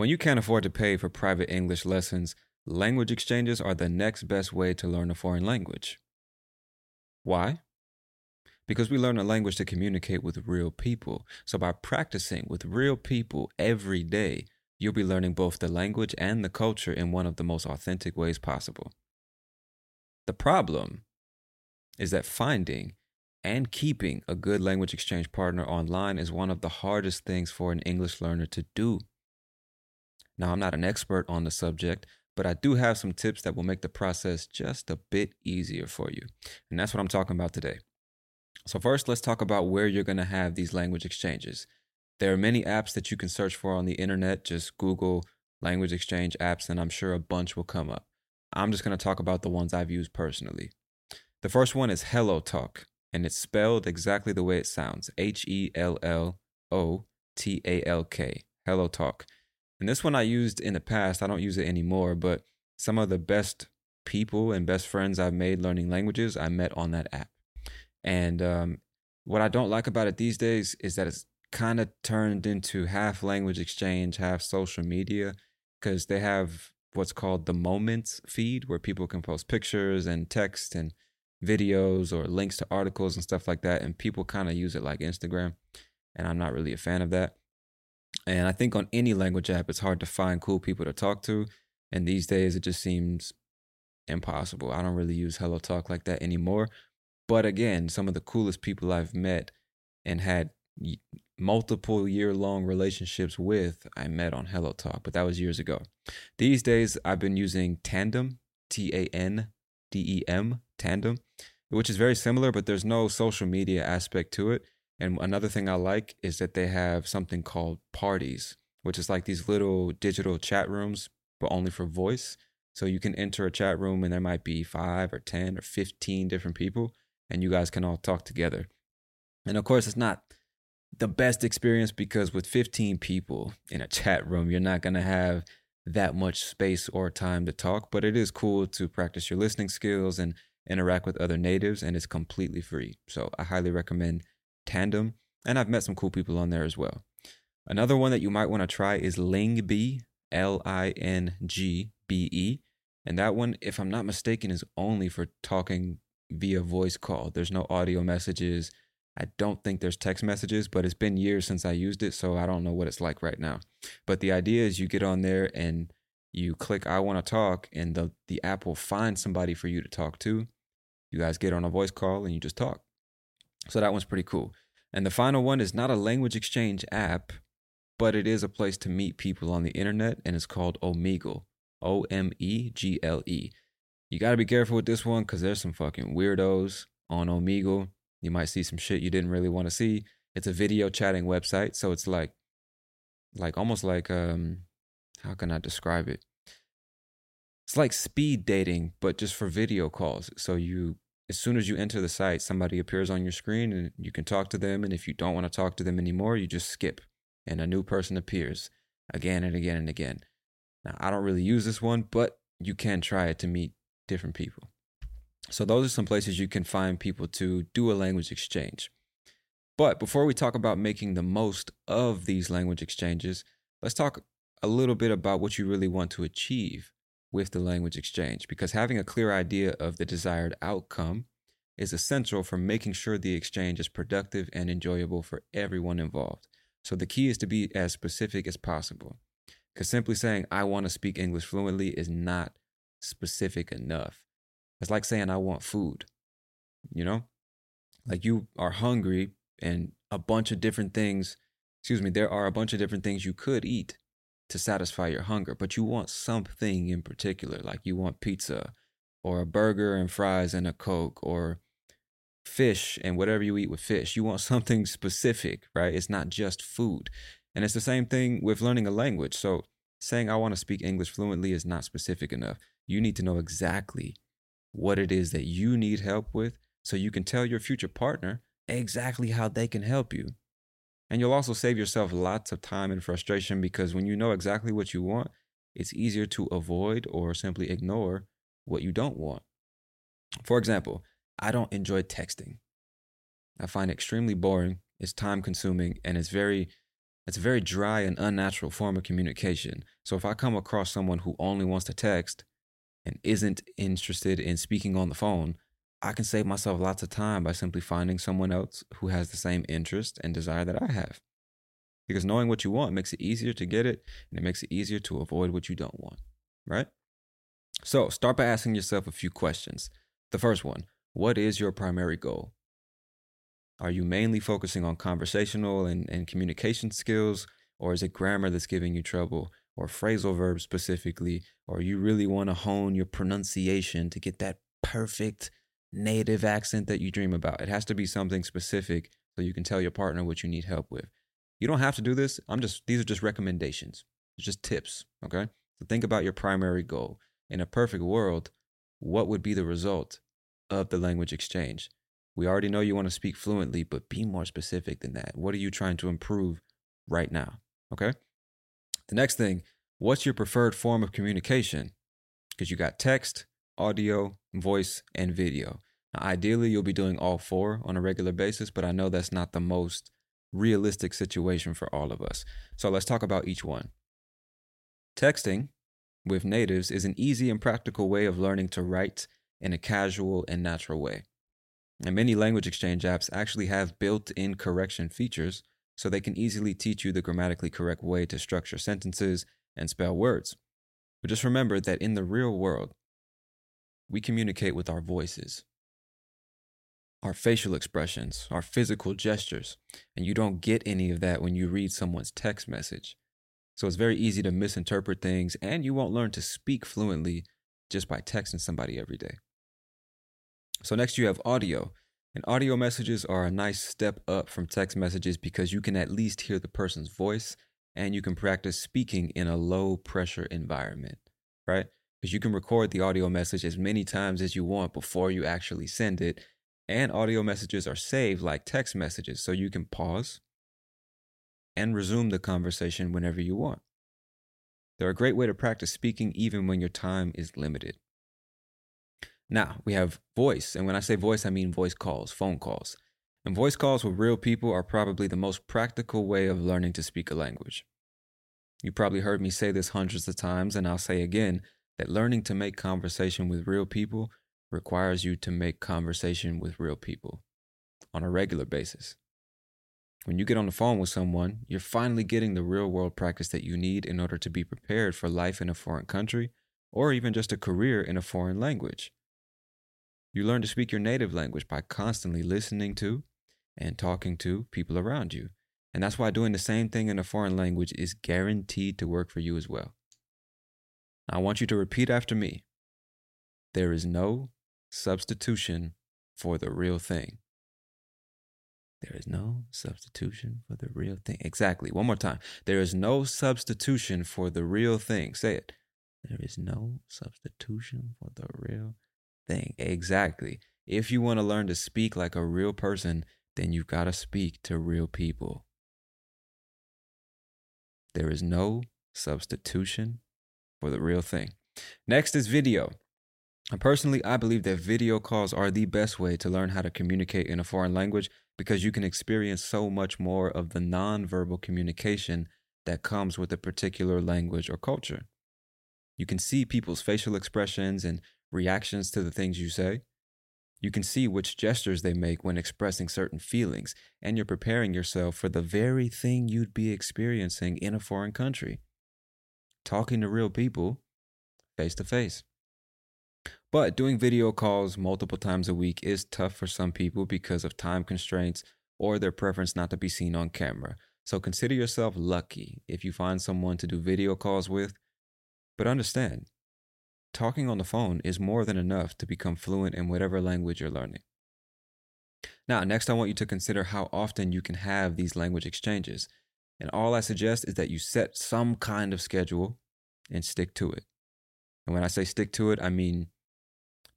When you can't afford to pay for private English lessons, language exchanges are the next best way to learn a foreign language. Why? Because we learn a language to communicate with real people. So by practicing with real people every day, you'll be learning both the language and the culture in one of the most authentic ways possible. The problem is that finding and keeping a good language exchange partner online is one of the hardest things for an English learner to do. Now, I'm not an expert on the subject, but I do have some tips that will make the process just a bit easier for you. And that's what I'm talking about today. So, first, let's talk about where you're going to have these language exchanges. There are many apps that you can search for on the internet. Just Google language exchange apps, and I'm sure a bunch will come up. I'm just going to talk about the ones I've used personally. The first one is Hello Talk, and it's spelled exactly the way it sounds H E L L O T A L K. Hello Talk. And this one I used in the past. I don't use it anymore, but some of the best people and best friends I've made learning languages I met on that app. And um, what I don't like about it these days is that it's kind of turned into half language exchange, half social media, because they have what's called the moments feed where people can post pictures and text and videos or links to articles and stuff like that. And people kind of use it like Instagram. And I'm not really a fan of that. And I think on any language app, it's hard to find cool people to talk to. And these days, it just seems impossible. I don't really use Hello Talk like that anymore. But again, some of the coolest people I've met and had multiple year long relationships with, I met on Hello Talk, but that was years ago. These days, I've been using Tandem, T A N D E M, Tandem, which is very similar, but there's no social media aspect to it. And another thing I like is that they have something called parties, which is like these little digital chat rooms, but only for voice. So you can enter a chat room and there might be five or 10 or 15 different people, and you guys can all talk together. And of course, it's not the best experience because with 15 people in a chat room, you're not going to have that much space or time to talk, but it is cool to practice your listening skills and interact with other natives, and it's completely free. So I highly recommend Tandem, and I've met some cool people on there as well. Another one that you might want to try is Lingbe, L I N G B E. And that one, if I'm not mistaken, is only for talking via voice call. There's no audio messages. I don't think there's text messages, but it's been years since I used it, so I don't know what it's like right now. But the idea is you get on there and you click I want to talk, and the, the app will find somebody for you to talk to. You guys get on a voice call and you just talk. So that one's pretty cool. And the final one is not a language exchange app, but it is a place to meet people on the internet, and it's called Omegle. O M E G L E. You got to be careful with this one because there's some fucking weirdos on Omegle. You might see some shit you didn't really want to see. It's a video chatting website, so it's like, like almost like um, how can I describe it? It's like speed dating, but just for video calls. So you as soon as you enter the site, somebody appears on your screen and you can talk to them. And if you don't want to talk to them anymore, you just skip and a new person appears again and again and again. Now, I don't really use this one, but you can try it to meet different people. So, those are some places you can find people to do a language exchange. But before we talk about making the most of these language exchanges, let's talk a little bit about what you really want to achieve with the language exchange because having a clear idea of the desired outcome is essential for making sure the exchange is productive and enjoyable for everyone involved. So the key is to be as specific as possible. Because simply saying, I want to speak English fluently is not specific enough. It's like saying, I want food. You know? Like you are hungry and a bunch of different things, excuse me, there are a bunch of different things you could eat to satisfy your hunger, but you want something in particular. Like you want pizza or a burger and fries and a Coke or fish and whatever you eat with fish. You want something specific, right? It's not just food. And it's the same thing with learning a language. So saying I want to speak English fluently is not specific enough. You need to know exactly what it is that you need help with so you can tell your future partner exactly how they can help you. And you'll also save yourself lots of time and frustration because when you know exactly what you want, it's easier to avoid or simply ignore what you don't want. For example, I don't enjoy texting. I find it extremely boring, it's time consuming, and it's very it's a very dry and unnatural form of communication. So if I come across someone who only wants to text and isn't interested in speaking on the phone, I can save myself lots of time by simply finding someone else who has the same interest and desire that I have. Because knowing what you want makes it easier to get it and it makes it easier to avoid what you don't want, right? So start by asking yourself a few questions. The first one What is your primary goal? Are you mainly focusing on conversational and, and communication skills, or is it grammar that's giving you trouble, or phrasal verbs specifically, or you really want to hone your pronunciation to get that perfect native accent that you dream about? It has to be something specific so you can tell your partner what you need help with. You don't have to do this. I'm just, these are just recommendations, it's just tips, okay? So think about your primary goal in a perfect world, what would be the result of the language exchange? We already know you want to speak fluently, but be more specific than that. What are you trying to improve right now? Okay. The next thing, what's your preferred form of communication? Because you got text, audio, voice, and video. Now, ideally, you'll be doing all four on a regular basis, but I know that's not the most realistic situation for all of us. So let's talk about each one. Texting with natives is an easy and practical way of learning to write in a casual and natural way. And many language exchange apps actually have built in correction features so they can easily teach you the grammatically correct way to structure sentences and spell words. But just remember that in the real world, we communicate with our voices, our facial expressions, our physical gestures, and you don't get any of that when you read someone's text message. So it's very easy to misinterpret things, and you won't learn to speak fluently just by texting somebody every day. So, next you have audio. And audio messages are a nice step up from text messages because you can at least hear the person's voice and you can practice speaking in a low pressure environment, right? Because you can record the audio message as many times as you want before you actually send it. And audio messages are saved like text messages, so you can pause, and resume the conversation whenever you want. They're a great way to practice speaking even when your time is limited. Now, we have voice. And when I say voice, I mean voice calls, phone calls. And voice calls with real people are probably the most practical way of learning to speak a language. You probably heard me say this hundreds of times, and I'll say again that learning to make conversation with real people requires you to make conversation with real people on a regular basis. When you get on the phone with someone, you're finally getting the real world practice that you need in order to be prepared for life in a foreign country or even just a career in a foreign language. You learn to speak your native language by constantly listening to and talking to people around you. And that's why doing the same thing in a foreign language is guaranteed to work for you as well. I want you to repeat after me there is no substitution for the real thing. There is no substitution for the real thing. Exactly. One more time. There is no substitution for the real thing. Say it. There is no substitution for the real thing. Exactly. If you want to learn to speak like a real person, then you've got to speak to real people. There is no substitution for the real thing. Next is video. Personally, I believe that video calls are the best way to learn how to communicate in a foreign language because you can experience so much more of the nonverbal communication that comes with a particular language or culture. You can see people's facial expressions and reactions to the things you say. You can see which gestures they make when expressing certain feelings, and you're preparing yourself for the very thing you'd be experiencing in a foreign country. Talking to real people face to face. But doing video calls multiple times a week is tough for some people because of time constraints or their preference not to be seen on camera. So consider yourself lucky if you find someone to do video calls with. But understand, talking on the phone is more than enough to become fluent in whatever language you're learning. Now, next, I want you to consider how often you can have these language exchanges. And all I suggest is that you set some kind of schedule and stick to it. And when I say stick to it, I mean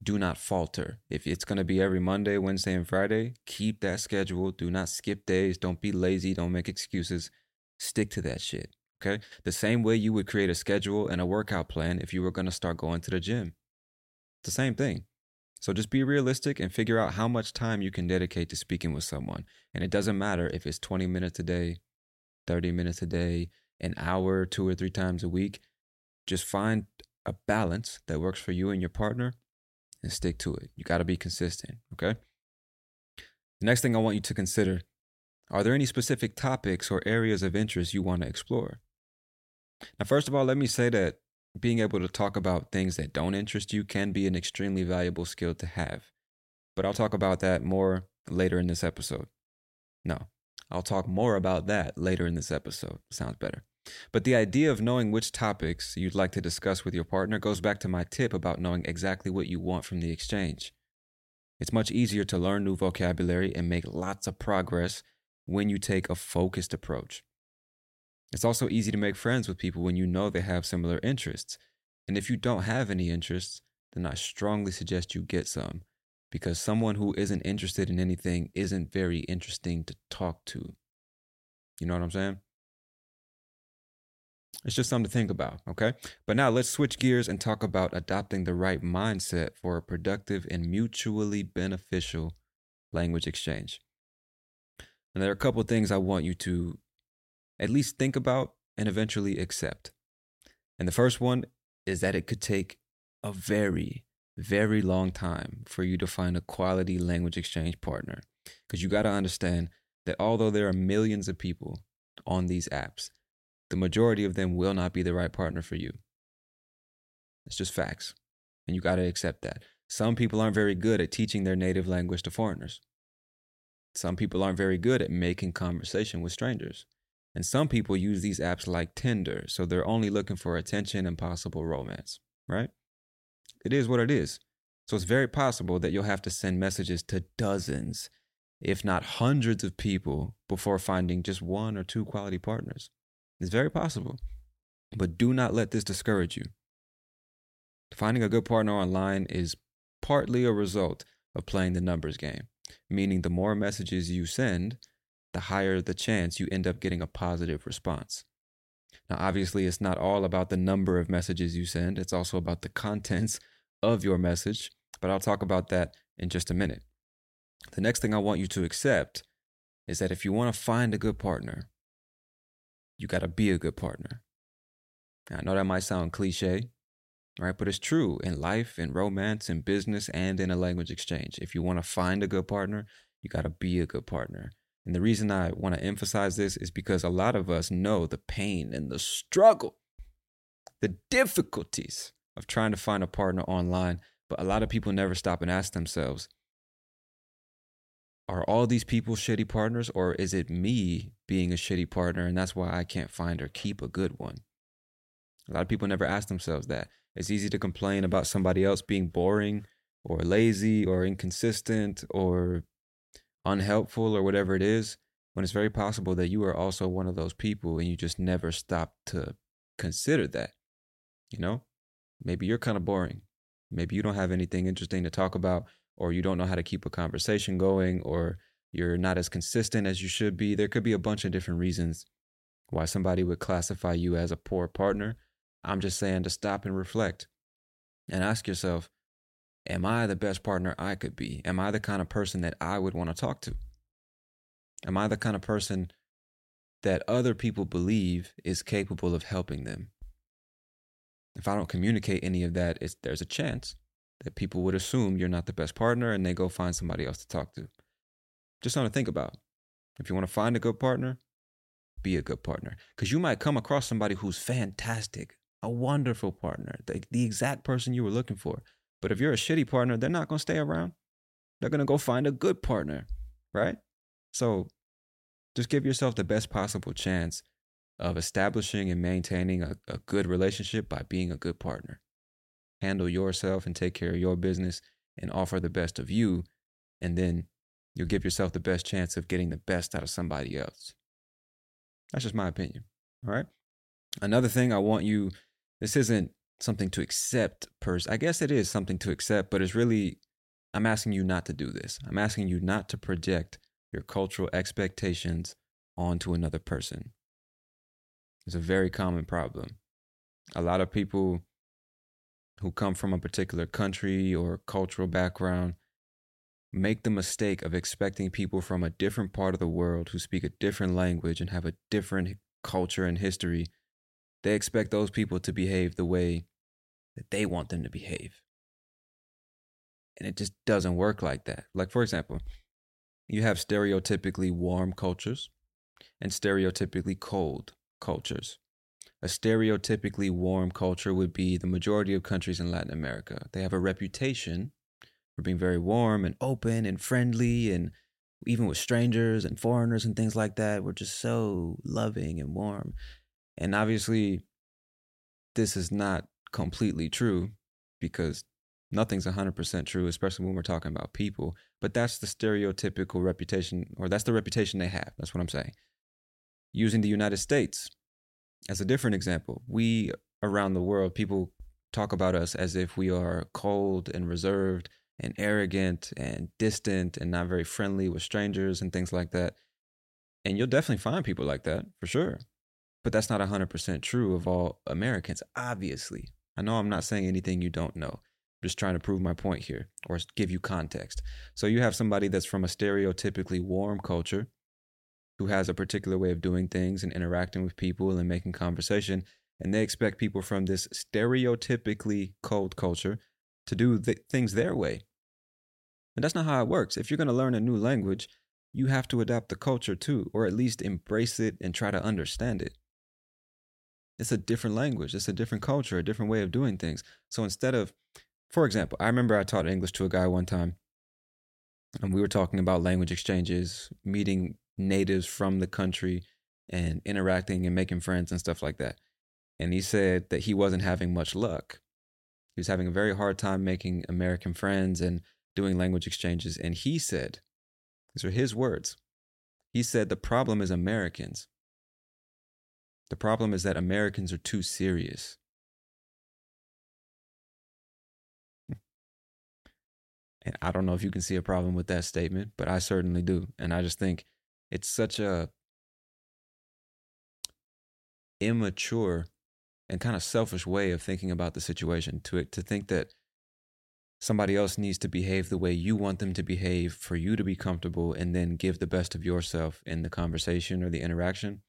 do not falter. If it's going to be every Monday, Wednesday, and Friday, keep that schedule. Do not skip days. Don't be lazy. Don't make excuses. Stick to that shit. Okay. The same way you would create a schedule and a workout plan if you were going to start going to the gym. It's the same thing. So just be realistic and figure out how much time you can dedicate to speaking with someone. And it doesn't matter if it's 20 minutes a day, 30 minutes a day, an hour, two or three times a week. Just find a balance that works for you and your partner and stick to it. You got to be consistent, okay? The next thing I want you to consider are there any specific topics or areas of interest you want to explore? Now, first of all, let me say that being able to talk about things that don't interest you can be an extremely valuable skill to have. But I'll talk about that more later in this episode. No, I'll talk more about that later in this episode. Sounds better. But the idea of knowing which topics you'd like to discuss with your partner goes back to my tip about knowing exactly what you want from the exchange. It's much easier to learn new vocabulary and make lots of progress when you take a focused approach. It's also easy to make friends with people when you know they have similar interests. And if you don't have any interests, then I strongly suggest you get some because someone who isn't interested in anything isn't very interesting to talk to. You know what I'm saying? It's just something to think about, okay? But now let's switch gears and talk about adopting the right mindset for a productive and mutually beneficial language exchange. And there are a couple things I want you to at least think about and eventually accept. And the first one is that it could take a very, very long time for you to find a quality language exchange partner. Because you got to understand that although there are millions of people on these apps, the majority of them will not be the right partner for you. It's just facts. And you got to accept that. Some people aren't very good at teaching their native language to foreigners. Some people aren't very good at making conversation with strangers. And some people use these apps like Tinder, so they're only looking for attention and possible romance, right? It is what it is. So it's very possible that you'll have to send messages to dozens, if not hundreds of people before finding just one or two quality partners. It's very possible. But do not let this discourage you. Finding a good partner online is partly a result of playing the numbers game, meaning the more messages you send, the higher the chance you end up getting a positive response. Now, obviously, it's not all about the number of messages you send, it's also about the contents of your message, but I'll talk about that in just a minute. The next thing I want you to accept is that if you want to find a good partner, you got to be a good partner. I know that might sound cliche, right? But it's true in life, in romance, in business, and in a language exchange. If you want to find a good partner, you got to be a good partner. And the reason I want to emphasize this is because a lot of us know the pain and the struggle, the difficulties of trying to find a partner online. But a lot of people never stop and ask themselves, are all these people shitty partners or is it me being a shitty partner and that's why I can't find or keep a good one? A lot of people never ask themselves that. It's easy to complain about somebody else being boring or lazy or inconsistent or unhelpful or whatever it is when it's very possible that you are also one of those people and you just never stop to consider that. You know, maybe you're kind of boring. Maybe you don't have anything interesting to talk about or you don't know how to keep a conversation going, or you're not as consistent as you should be. There could be a bunch of different reasons why somebody would classify you as a poor partner. I'm just saying to stop and reflect and ask yourself, am I the best partner I could be? Am I the kind of person that I would want to talk to? Am I the kind of person that other people believe is capable of helping them? If I don't communicate any of that, it's, there's a chance that people would assume you're not the best partner and they go find somebody else to talk to. Just something to think about. If you want to find a good partner, be a good partner. Because you might come across somebody who's fantastic, a wonderful partner, the, the exact person you were looking for. But if you're a shitty partner, they're not going to stay around. They're going to go find a good partner, right? So just give yourself the best possible chance of establishing and maintaining a, a good relationship by being a good partner. Handle yourself and take care of your business and offer the best of you. And then you'll give yourself the best chance of getting the best out of somebody else. That's just my opinion. All right. Another thing I want you, this isn't something to accept per I guess it is something to accept, but it's really, I'm asking you not to do this. I'm asking you not to project your cultural expectations onto another person. It's a very common problem. A lot of people who come from a particular country or cultural background make the mistake of expecting people from a different part of the world who speak a different language and have a different culture and history. They expect those people to behave the way that they want them to behave. And it just doesn't work like that. Like, for example, you have stereotypically warm cultures and stereotypically cold cultures. A stereotypically warm culture would be the majority of countries in Latin America. They have a reputation for being very warm and open and friendly and even with strangers and foreigners and things like that. We're just so loving and warm. And obviously, this is not completely true because nothing's 100% true, especially when we're talking about people. But that's the stereotypical reputation, or that's the reputation they have. That's what I'm saying. Using the United States as a different example, we around the world, people talk about us as if we are cold and reserved and arrogant and distant and not very friendly with strangers and things like that. And you'll definitely find people like that for sure. But that's not 100% true of all Americans, obviously. I know I'm not saying anything you don't know I'm just trying to prove my point here or give you context. So you have somebody that's from a stereotypically warm culture who has a particular way of doing things and interacting with people and making conversation. And they expect people from this stereotypically cold culture to do th- things their way. And that's not how it works. If you're going to learn a new language, you have to adapt the culture too, or at least embrace it and try to understand it. It's a different language, it's a different culture, a different way of doing things. So instead of for example, I remember I taught English to a guy one time, and we were talking about language exchanges, meeting natives from the country, and interacting and making friends and stuff like that. And he said that he wasn't having much luck. He was having a very hard time making American friends and doing language exchanges. And he said, these are his words. He said, the problem is Americans. The problem is that Americans are too serious. And I don't know if you can see a problem with that statement, but I certainly do. And I just think it's such a immature and kind of selfish way of thinking about the situation to to think that somebody else needs to behave the way you want them to behave for you to be comfortable and then give the best of yourself in the conversation or the interaction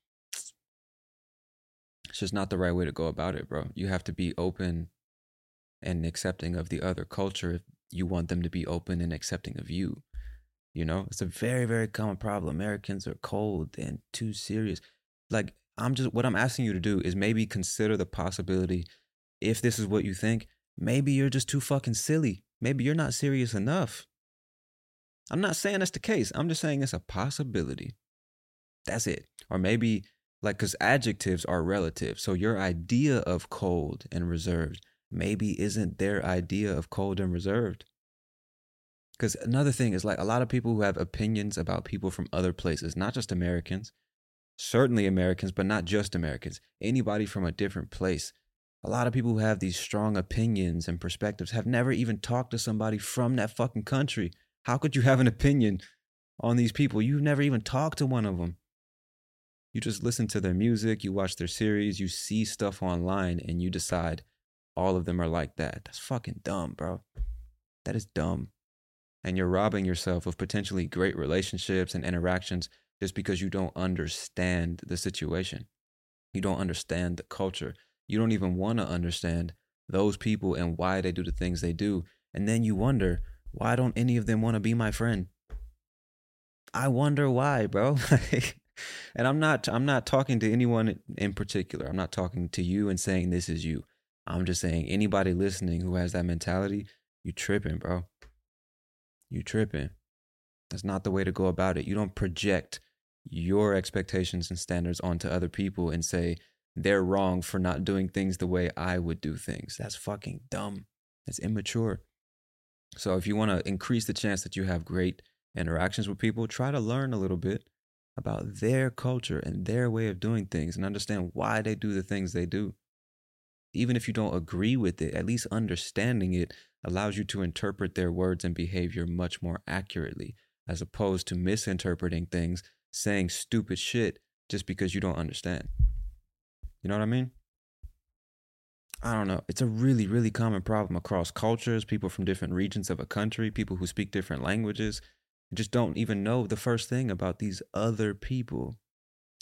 it's just not the right way to go about it bro you have to be open and accepting of the other culture if you want them to be open and accepting of you. You know, it's a very, very common problem. Americans are cold and too serious. Like, I'm just, what I'm asking you to do is maybe consider the possibility if this is what you think, maybe you're just too fucking silly. Maybe you're not serious enough. I'm not saying that's the case. I'm just saying it's a possibility. That's it. Or maybe, like, because adjectives are relative. So your idea of cold and reserved maybe isn't their idea of cold and reserved. Because another thing is like a lot of people who have opinions about people from other places, not just Americans, certainly Americans, but not just Americans, anybody from a different place. A lot of people who have these strong opinions and perspectives have never even talked to somebody from that fucking country. How could you have an opinion on these people? You've never even talked to one of them. You just listen to their music, you watch their series, you see stuff online, and you decide all of them are like that. That's fucking dumb, bro. That is dumb. And you're robbing yourself of potentially great relationships and interactions just because you don't understand the situation. You don't understand the culture. You don't even want to understand those people and why they do the things they do. And then you wonder, why don't any of them want to be my friend? I wonder why, bro. and I'm not I'm not talking to anyone in particular. I'm not talking to you and saying this is you. I'm just saying anybody listening who has that mentality, you tripping, bro. You tripping. That's not the way to go about it. You don't project your expectations and standards onto other people and say they're wrong for not doing things the way I would do things. That's fucking dumb. That's immature. So if you want to increase the chance that you have great interactions with people, try to learn a little bit about their culture and their way of doing things and understand why they do the things they do. Even if you don't agree with it, at least understanding it allows you to interpret their words and behavior much more accurately, as opposed to misinterpreting things, saying stupid shit just because you don't understand. You know what I mean? I don't know. It's a really, really common problem across cultures, people from different regions of a country, people who speak different languages, just don't even know the first thing about these other people.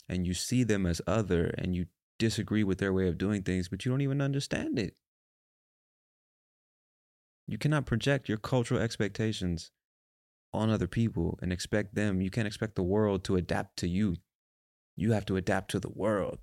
And you see them as other and you disagree with their way of doing things, but you don't even understand it. You cannot project your cultural expectations on other people and expect them, you can't expect the world to adapt to you. You have to adapt to the world.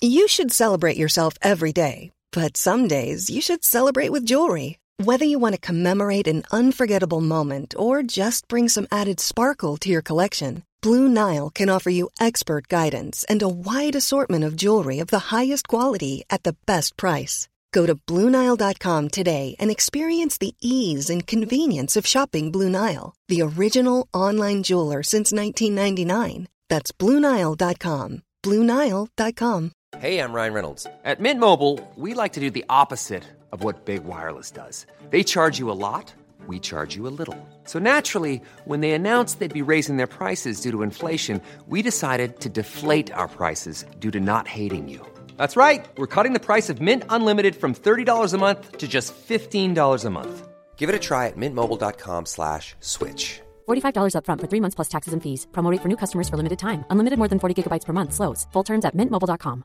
You should celebrate yourself every day, but some days you should celebrate with jewelry. Whether you want to commemorate an unforgettable moment or just bring some added sparkle to your collection, Blue Nile can offer you expert guidance and a wide assortment of jewelry of the highest quality at the best price. Go to BlueNile.com today and experience the ease and convenience of shopping Blue Nile, the original online jeweler since 1999. That's BlueNile.com. BlueNile.com. Hey, I'm Ryan Reynolds. At Mint Mobile, we like to do the opposite of what Big Wireless does. They charge you a lot, we charge you a little. So naturally, when they announced they'd be raising their prices due to inflation, we decided to deflate our prices due to not hating you. That's right. We're cutting the price of Mint Unlimited from $30 a month to just $15 a month. Give it a try at mintmobile.com slash switch. $45 upfront for three months plus taxes and fees. Promo rate for new customers for limited time. Unlimited more than 40 gigabytes per month. Slows. Full terms at mintmobile.com.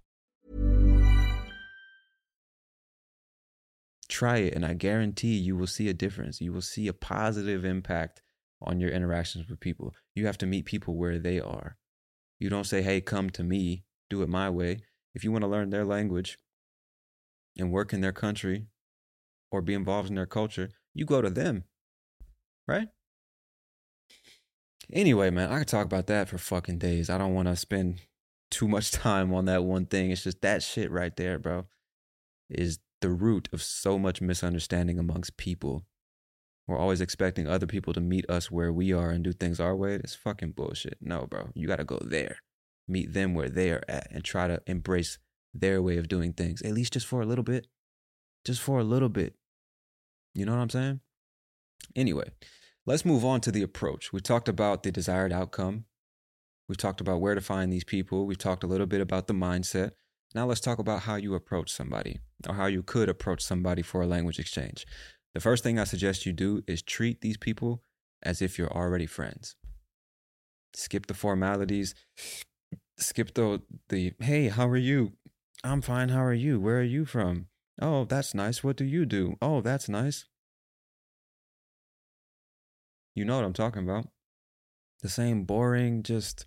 Try it, and I guarantee you will see a difference. You will see a positive impact on your interactions with people. You have to meet people where they are. You don't say, hey, come to me, do it my way if you want to learn their language and work in their country or be involved in their culture, you go to them. Right? Anyway, man, I could talk about that for fucking days. I don't want to spend too much time on that one thing. It's just that shit right there, bro, is the root of so much misunderstanding amongst people. We're always expecting other people to meet us where we are and do things our way. It's fucking bullshit. No, bro. You got to go there meet them where they are at and try to embrace their way of doing things, at least just for a little bit. Just for a little bit. You know what I'm saying? Anyway, let's move on to the approach. We talked about the desired outcome. We've talked about where to find these people. We've talked a little bit about the mindset. Now let's talk about how you approach somebody or how you could approach somebody for a language exchange. The first thing I suggest you do is treat these people as if you're already friends. Skip the formalities, skip the the hey, how are you? I'm fine. How are you? Where are you from? Oh, that's nice. What do you do? Oh, that's nice. You know what I'm talking about. The same boring, just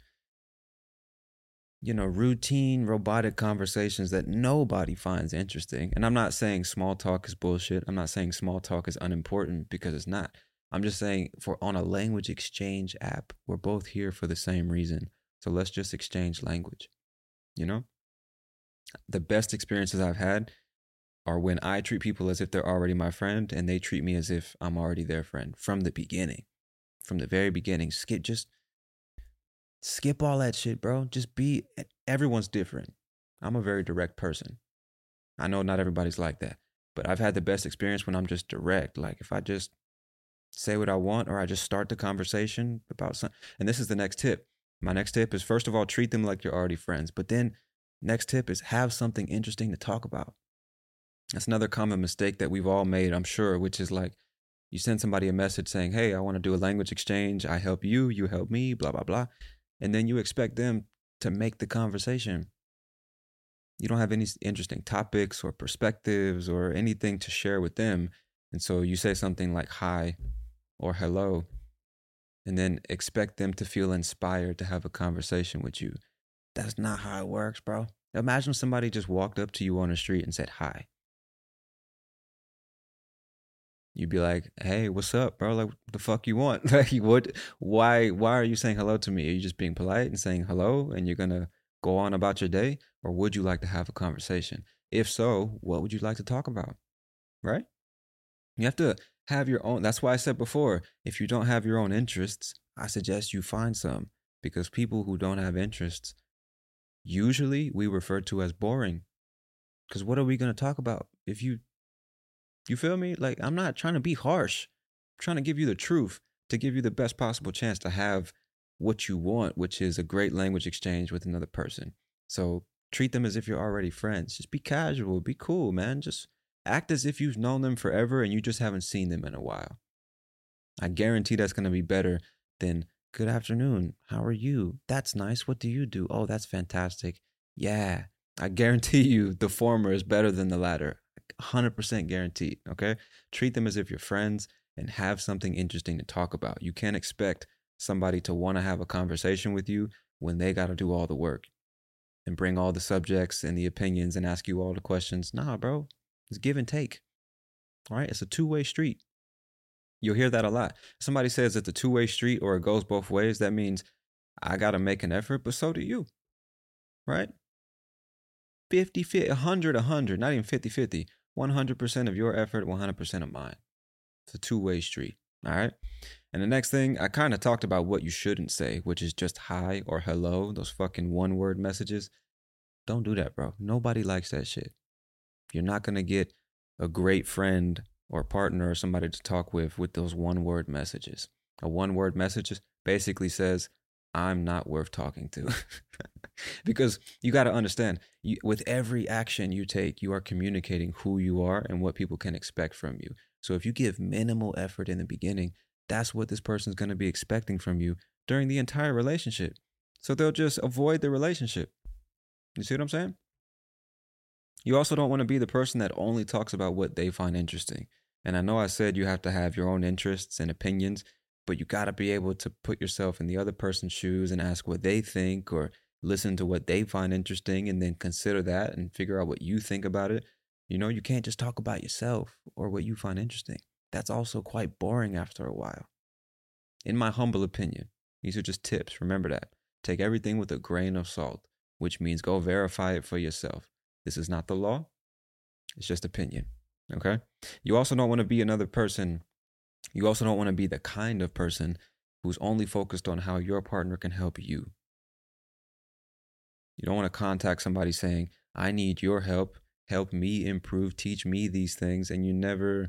you know, routine, robotic conversations that nobody finds interesting. And I'm not saying small talk is bullshit. I'm not saying small talk is unimportant because it's not. I'm just saying for on a language exchange app, we're both here for the same reason. So let's just exchange language. You know? The best experiences I've had are when I treat people as if they're already my friend and they treat me as if I'm already their friend from the beginning. From the very beginning. Skip just skip all that shit, bro. Just be everyone's different. I'm a very direct person. I know not everybody's like that, but I've had the best experience when I'm just direct. Like if I just say what I want or I just start the conversation about something. And this is the next tip My next tip is first of all, treat them like you're already friends. But then, next tip is have something interesting to talk about. That's another common mistake that we've all made, I'm sure, which is like you send somebody a message saying, Hey, I want to do a language exchange. I help you, you help me, blah, blah, blah. And then you expect them to make the conversation. You don't have any interesting topics or perspectives or anything to share with them. And so you say something like hi or hello, and then expect them to feel inspired to have a conversation with you. That's not how it works, bro. Imagine somebody just walked up to you on the street and said hi. You'd be like, "Hey, what's up, bro? Like, what the fuck you want? Like, what? Why? Why are you saying hello to me? Are you just being polite and saying hello, and you're gonna go on about your day, or would you like to have a conversation? If so, what would you like to talk about? Right? You have to have your own. That's why I said before, if you don't have your own interests, I suggest you find some because people who don't have interests, usually we refer to as boring. Because what are we going to talk about if you, you feel me? Like, I'm not trying to be harsh. I'm trying to give you the truth to give you the best possible chance to have what you want, which is a great language exchange with another person. So treat them as if you're already friends. Just be casual, be cool, man. Just act as if you've known them forever and you just haven't seen them in a while. I guarantee that's going to be better than good afternoon. How are you? That's nice. What do you do? Oh, that's fantastic. Yeah. I guarantee you the former is better than the latter. 100% guaranteed. Okay. Treat them as if you're friends and have something interesting to talk about. You can't expect somebody to want to have a conversation with you when they got to do all the work and bring all the subjects and the opinions and ask you all the questions. Nah, bro. It's give and take. All right. It's a two way street. You'll hear that a lot. Somebody says it's a two way street or it goes both ways. That means I got to make an effort, but so do you. Right? 50, 50, 100, 100, not even 50, 50. 100% of your effort, 100% of mine. It's a two way street. All right. And the next thing, I kind of talked about what you shouldn't say, which is just hi or hello, those fucking one word messages. Don't do that, bro. Nobody likes that shit. You're not going to get a great friend or partner or somebody to talk with with those one word messages. A one word message basically says, I'm not worth talking to. because you got to understand, you, with every action you take, you are communicating who you are and what people can expect from you. So if you give minimal effort in the beginning, that's what this person's going to be expecting from you during the entire relationship. So they'll just avoid the relationship. You see what I'm saying? You also don't want to be the person that only talks about what they find interesting. And I know I said you have to have your own interests and opinions, but you got to be able to put yourself in the other person's shoes and ask what they think or listen to what they find interesting and then consider that and figure out what you think about it you know, you can't just talk about yourself or what you find interesting. That's also quite boring after a while. In my humble opinion, these are just tips. Remember that. Take everything with a grain of salt, which means go verify it for yourself. This is not the law, it's just opinion. Okay? You also don't want to be another person. You also don't want to be the kind of person who's only focused on how your partner can help you. You don't want to contact somebody saying, I need your help help me improve, teach me these things, and you never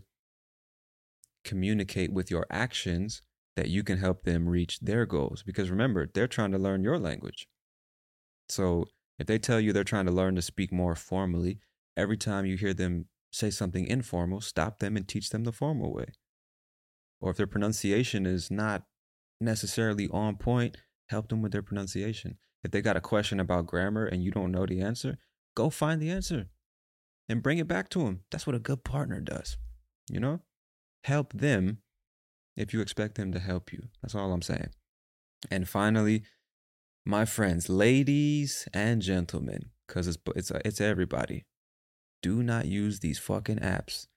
communicate with your actions that you can help them reach their goals. Because remember, they're trying to learn your language. So if they tell you they're trying to learn to speak more formally, every time you hear them say something informal, stop them and teach them the formal way. Or if their pronunciation is not necessarily on point, help them with their pronunciation. If they got a question about grammar and you don't know the answer, go find the answer and bring it back to them. That's what a good partner does. You know, help them if you expect them to help you. That's all I'm saying. And finally, my friends, ladies and gentlemen, because it's it's it's everybody. Do not use these fucking apps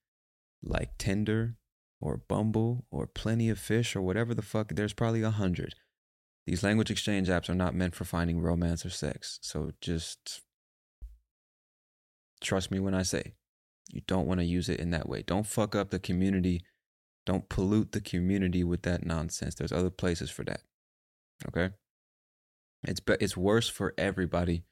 like Tinder or Bumble or Plenty of Fish or whatever the fuck. There's probably a hundred. These language exchange apps are not meant for finding romance or sex. So just Trust me when I say you don't want to use it in that way. Don't fuck up the community. Don't pollute the community with that nonsense. There's other places for that. Okay? It's be- it's worse for everybody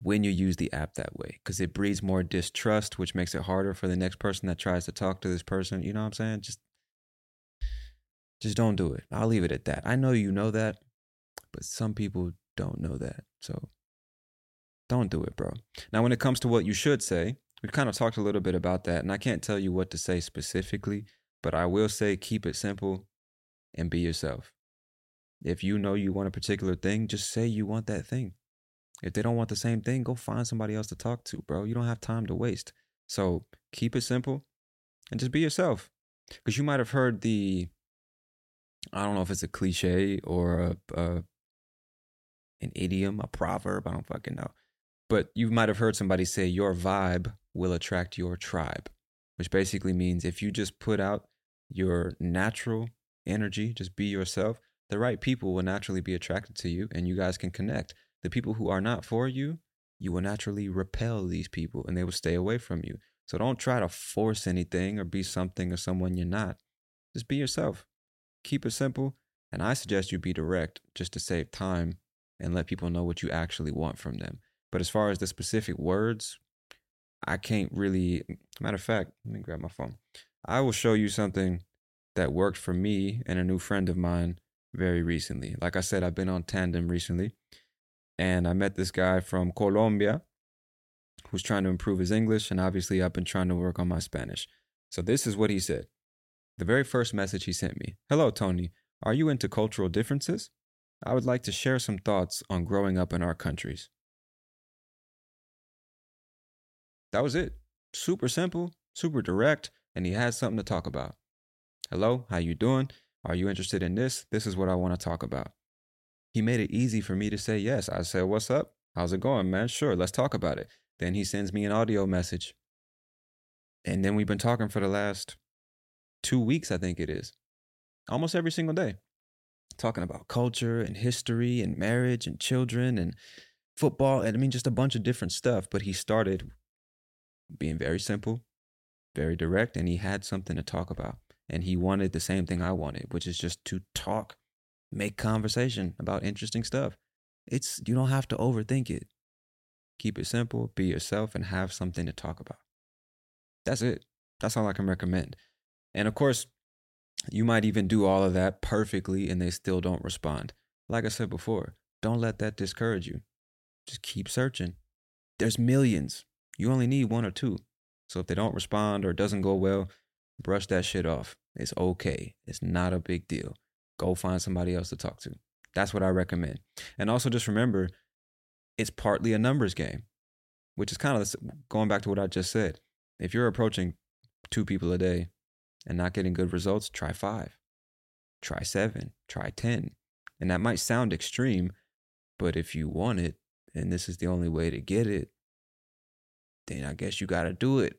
when you use the app that way because it breeds more distrust, which makes it harder for the next person that tries to talk to this person. You know what I'm saying? Just just don't do it. I'll leave it at that. I know you know that. But some people don't know that. So don't do it, bro. Now, when it comes to what you should say, we've kind of talked a little bit about that. And I can't tell you what to say specifically, but I will say keep it simple and be yourself. If you know you want a particular thing, just say you want that thing. If they don't want the same thing, go find somebody else to talk to, bro. You don't have time to waste. So keep it simple and just be yourself. Because you might have heard the, I don't know if it's a cliche or a, a an idiom, a proverb. I don't fucking know. But you might have heard somebody say, Your vibe will attract your tribe, which basically means if you just put out your natural energy, just be yourself, the right people will naturally be attracted to you and you guys can connect. The people who are not for you, you will naturally repel these people and they will stay away from you. So don't try to force anything or be something or someone you're not. Just be yourself. Keep it simple. And I suggest you be direct just to save time and let people know what you actually want from them. But as far as the specific words, I can't really. Matter of fact, let me grab my phone. I will show you something that worked for me and a new friend of mine very recently. Like I said, I've been on tandem recently, and I met this guy from Colombia who's trying to improve his English, and obviously, I've been trying to work on my Spanish. So, this is what he said. The very first message he sent me Hello, Tony. Are you into cultural differences? I would like to share some thoughts on growing up in our countries. That was it. Super simple, super direct, and he had something to talk about. Hello, how you doing? Are you interested in this? This is what I want to talk about. He made it easy for me to say yes. I said, "What's up? How's it going, man? Sure, let's talk about it." Then he sends me an audio message. And then we've been talking for the last 2 weeks, I think it is. Almost every single day. Talking about culture and history and marriage and children and football and I mean just a bunch of different stuff, but he started being very simple, very direct, and he had something to talk about. And he wanted the same thing I wanted, which is just to talk, make conversation about interesting stuff. It's you don't have to overthink it. Keep it simple, be yourself, and have something to talk about. That's it. That's all I can recommend. And of course, you might even do all of that perfectly and they still don't respond. Like I said before, don't let that discourage you. Just keep searching. There's millions. You only need one or two. So if they don't respond or it doesn't go well, brush that shit off. It's okay. It's not a big deal. Go find somebody else to talk to. That's what I recommend. And also just remember, it's partly a numbers game, which is kind of going back to what I just said. If you're approaching two people a day and not getting good results, try five, try seven, try 10. And that might sound extreme, but if you want it and this is the only way to get it, then I guess you got to do it.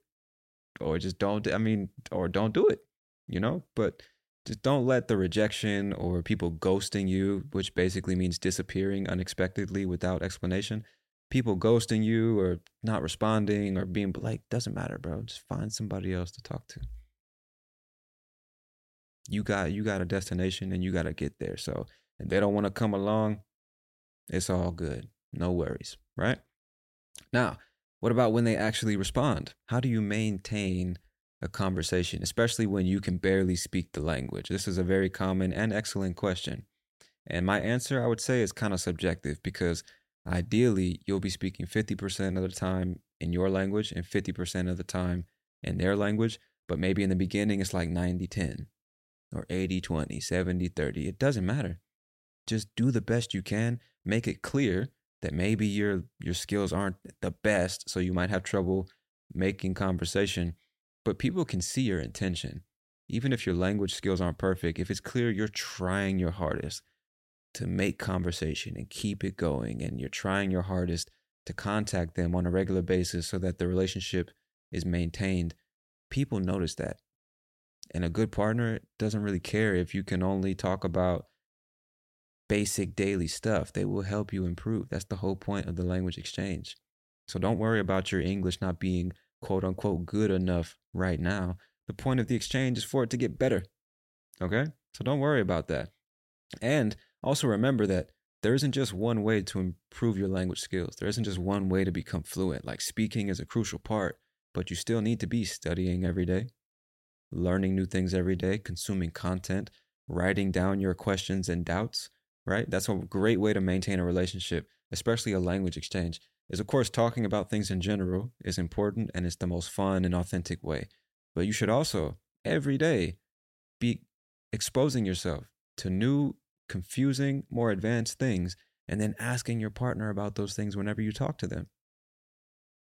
Or just don't, I mean, or don't do it, you know? But just don't let the rejection or people ghosting you, which basically means disappearing unexpectedly without explanation, people ghosting you or not responding or being like, doesn't matter, bro. Just find somebody else to talk to. You got you got a destination and you got to get there. So if they don't want to come along, it's all good. No worries, right? Now, what about when they actually respond? How do you maintain a conversation, especially when you can barely speak the language? This is a very common and excellent question. And my answer, I would say, is kind of subjective because ideally you'll be speaking 50% of the time in your language and 50% of the time in their language. But maybe in the beginning, it's like 90 10 or 80 20, 70 30. It doesn't matter. Just do the best you can, make it clear that maybe your your skills aren't the best, so you might have trouble making conversation, but people can see your intention. Even if your language skills aren't perfect, if it's clear you're trying your hardest to make conversation and keep it going and you're trying your hardest to contact them on a regular basis so that the relationship is maintained, people notice that. And a good partner doesn't really care if you can only talk about basic daily stuff. They will help you improve. That's the whole point of the language exchange. So don't worry about your English not being quote unquote good enough right now. The point of the exchange is for it to get better. Okay? So don't worry about that. And also remember that there isn't just one way to improve your language skills. There isn't just one way to become fluent. Like speaking is a crucial part, but you still need to be studying every day, learning new things every day, consuming content, writing down your questions and doubts, right? That's a great way to maintain a relationship, especially a language exchange. Is of course talking about things in general is important and it's the most fun and authentic way. But you should also every day be exposing yourself to new, confusing, more advanced things and then asking your partner about those things whenever you talk to them.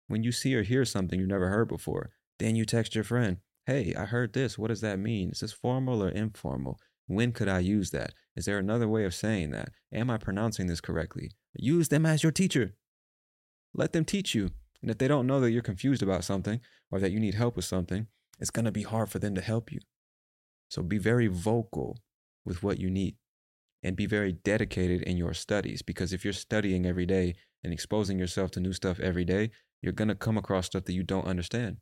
When you see or hear something you've never heard before, then you text your friend, Hey, I heard this. What does that mean? Is this formal or informal? When could I use that? Is there another way of saying that? Am I pronouncing this correctly? Use them as your teacher. Let them teach you. And if they don't know that you're confused about something or that you need help with something, it's going to be hard for them to help you. So be very vocal with what you need and be very dedicated in your studies because if you're studying every day and exposing yourself to new stuff every day, you're going to come across stuff that you don't understand.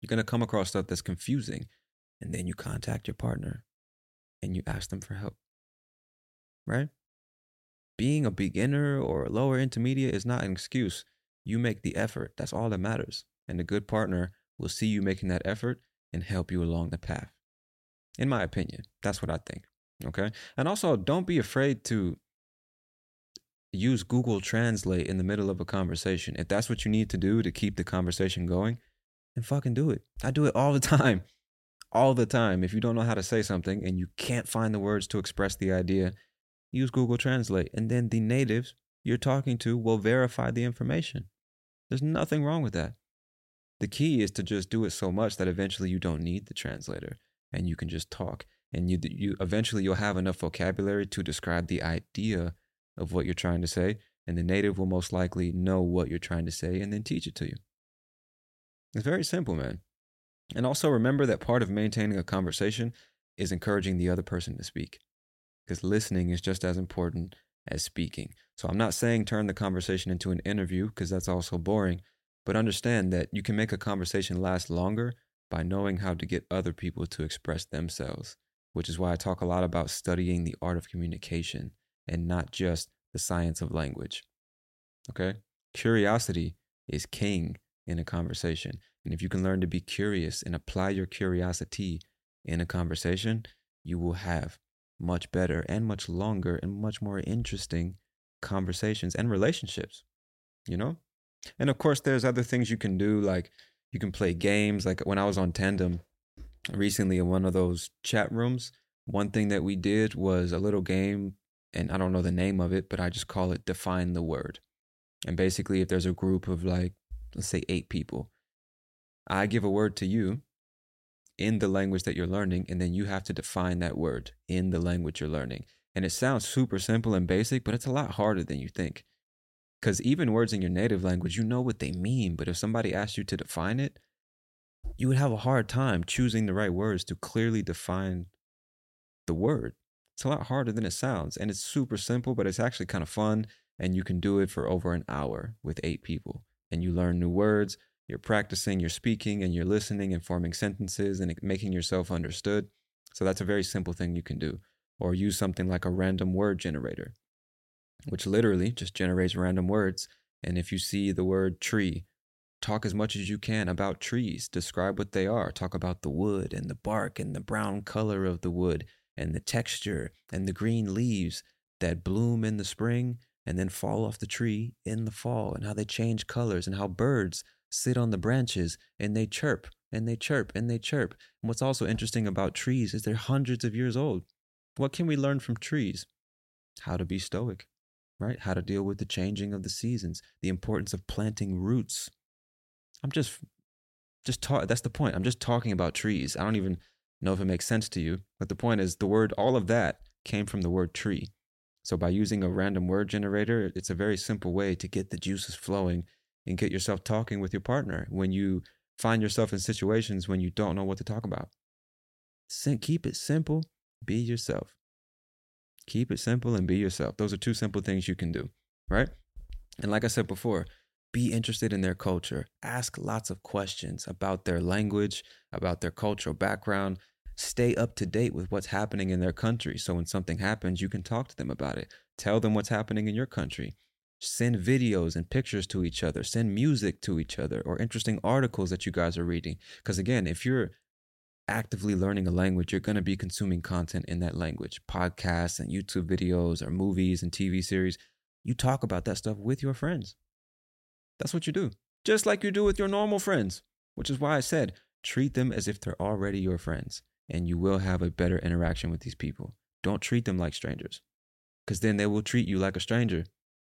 You're going to come across stuff that's confusing. And then you contact your partner and you ask them for help. Right? Being a beginner or lower intermediate is not an excuse. You make the effort. That's all that matters. And a good partner will see you making that effort and help you along the path. In my opinion, that's what I think. Okay. And also, don't be afraid to use Google Translate in the middle of a conversation. If that's what you need to do to keep the conversation going, then fucking do it. I do it all the time. All the time. If you don't know how to say something and you can't find the words to express the idea, use Google Translate. And then the natives you're talking to will verify the information. There's nothing wrong with that. The key is to just do it so much that eventually you don't need the translator and you can just talk. And you, you eventually you'll have enough vocabulary to describe the idea of what you're trying to say, and the native will most likely know what you're trying to say and then teach it to you. It's very simple, man. And also remember that part of maintaining a conversation is encouraging the other person to speak, because listening is just as important as speaking. So I'm not saying turn the conversation into an interview, because that's also boring, but understand that you can make a conversation last longer by knowing how to get other people to express themselves, which is why I talk a lot about studying the art of communication and not just the science of language. Okay? Curiosity is king in a conversation. And if you can learn to be curious and apply your curiosity in a conversation, you will have much better and much longer and much more interesting conversations and relationships, you know? And of course, there's other things you can do, like you can play games. Like when I was on Tandem recently in one of those chat rooms, one thing that we did was a little game, and I don't know the name of it, but I just call it Define the Word. And basically, if there's a group of like, let's say eight people, I give a word to you in the language that you're learning, and then you have to define that word in the language you're learning. And it sounds super simple and basic, but it's a lot harder than you think. Because even words in your native language, you know what they mean. But if somebody asked you to define it, you would have a hard time choosing the right words to clearly define the word. It's a lot harder than it sounds. And it's super simple, but it's actually kind of fun. And you can do it for over an hour with eight people. And you learn new words. You're practicing, you're speaking, and you're listening and forming sentences and making yourself understood. So that's a very simple thing you can do. Or use something like a random word generator which literally just generates random words. And if you see the word tree, talk as much as you can about trees. Describe what they are. Talk about the wood and the bark and the brown color of the wood and the texture and the green leaves that bloom in the spring and then fall off the tree in the fall and how they change colors and how birds sit on the branches and they chirp and they chirp and they chirp. And what's also interesting about trees is they're hundreds of years old. What can we learn from trees? How to be stoic, right? How to deal with the changing of the seasons, the importance of planting roots. I'm just, just talk. That's the point. I'm just talking about trees. I don't even know if it makes sense to you, but the point is the word, all of that came from the word tree. So by using a random word generator, it's a very simple way to get the juices flowing and get yourself talking with your partner when you find yourself in situations when you don't know what to talk about. Keep it simple. Be yourself. Keep it simple and be yourself. Those are two simple things you can do, right? And like I said before, be interested in their culture. Ask lots of questions about their language, about their cultural background. Stay up to date with what's happening in their country. So when something happens, you can talk to them about it. Tell them what's happening in your country. Send videos and pictures to each other. Send music to each other or interesting articles that you guys are reading. Because again, if you're actively learning a language, you're going to be consuming content in that language, podcasts and YouTube videos or movies and TV series. You talk about that stuff with your friends. That's what you do, just like you do with your normal friends, which is why I said treat them as if they're already your friends and you will have a better interaction with these people. Don't treat them like strangers because then they will treat you like a stranger.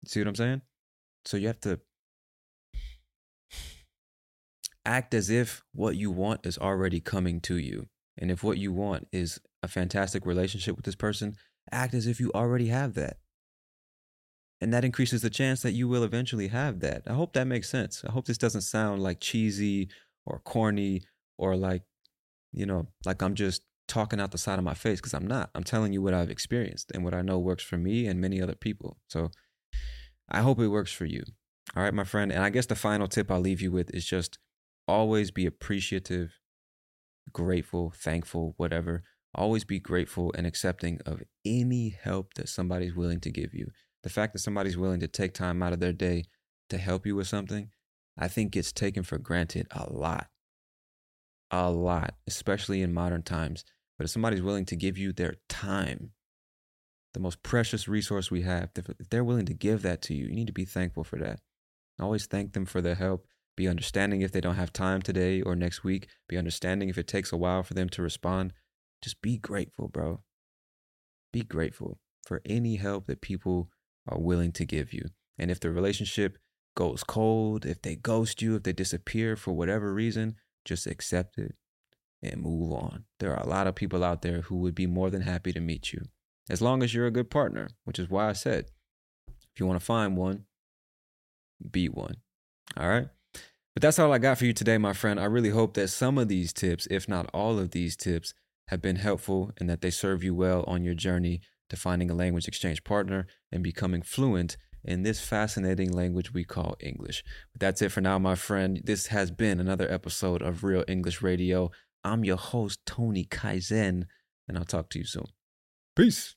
See what I'm saying? So you have to act as if what you want is already coming to you. And if what you want is a fantastic relationship with this person, act as if you already have that. And that increases the chance that you will eventually have that. I hope that makes sense. I hope this doesn't sound like cheesy or corny or like, you know, like I'm just talking out the side of my face because I'm not. I'm telling you what I've experienced and what I know works for me and many other people. So I hope it works for you. All right, my friend. And I guess the final tip I'll leave you with is just always be appreciative, grateful, thankful, whatever. Always be grateful and accepting of any help that somebody's willing to give you. The fact that somebody's willing to take time out of their day to help you with something, I think gets taken for granted a lot. A lot, especially in modern times. But if somebody's willing to give you their time, the most precious resource we have, if they're willing to give that to you, you need to be thankful for that. Always thank them for their help be understanding if they don't have time today or next week. Be understanding if it takes a while for them to respond. Just be grateful, bro. Be grateful for any help that people are willing to give you. And if the relationship goes cold, if they ghost you, if they disappear for whatever reason, just accept it and move on. There are a lot of people out there who would be more than happy to meet you as long as you're a good partner, which is why I said if you want to find one, be one. All right. But that's all I got for you today, my friend. I really hope that some of these tips, if not all of these tips, have been helpful and that they serve you well on your journey to finding a language exchange partner and becoming fluent in this fascinating language we call English. But that's it for now, my friend. This has been another episode of Real English Radio. I'm your host, Tony Kaizen, and I'll talk to you soon. Peace.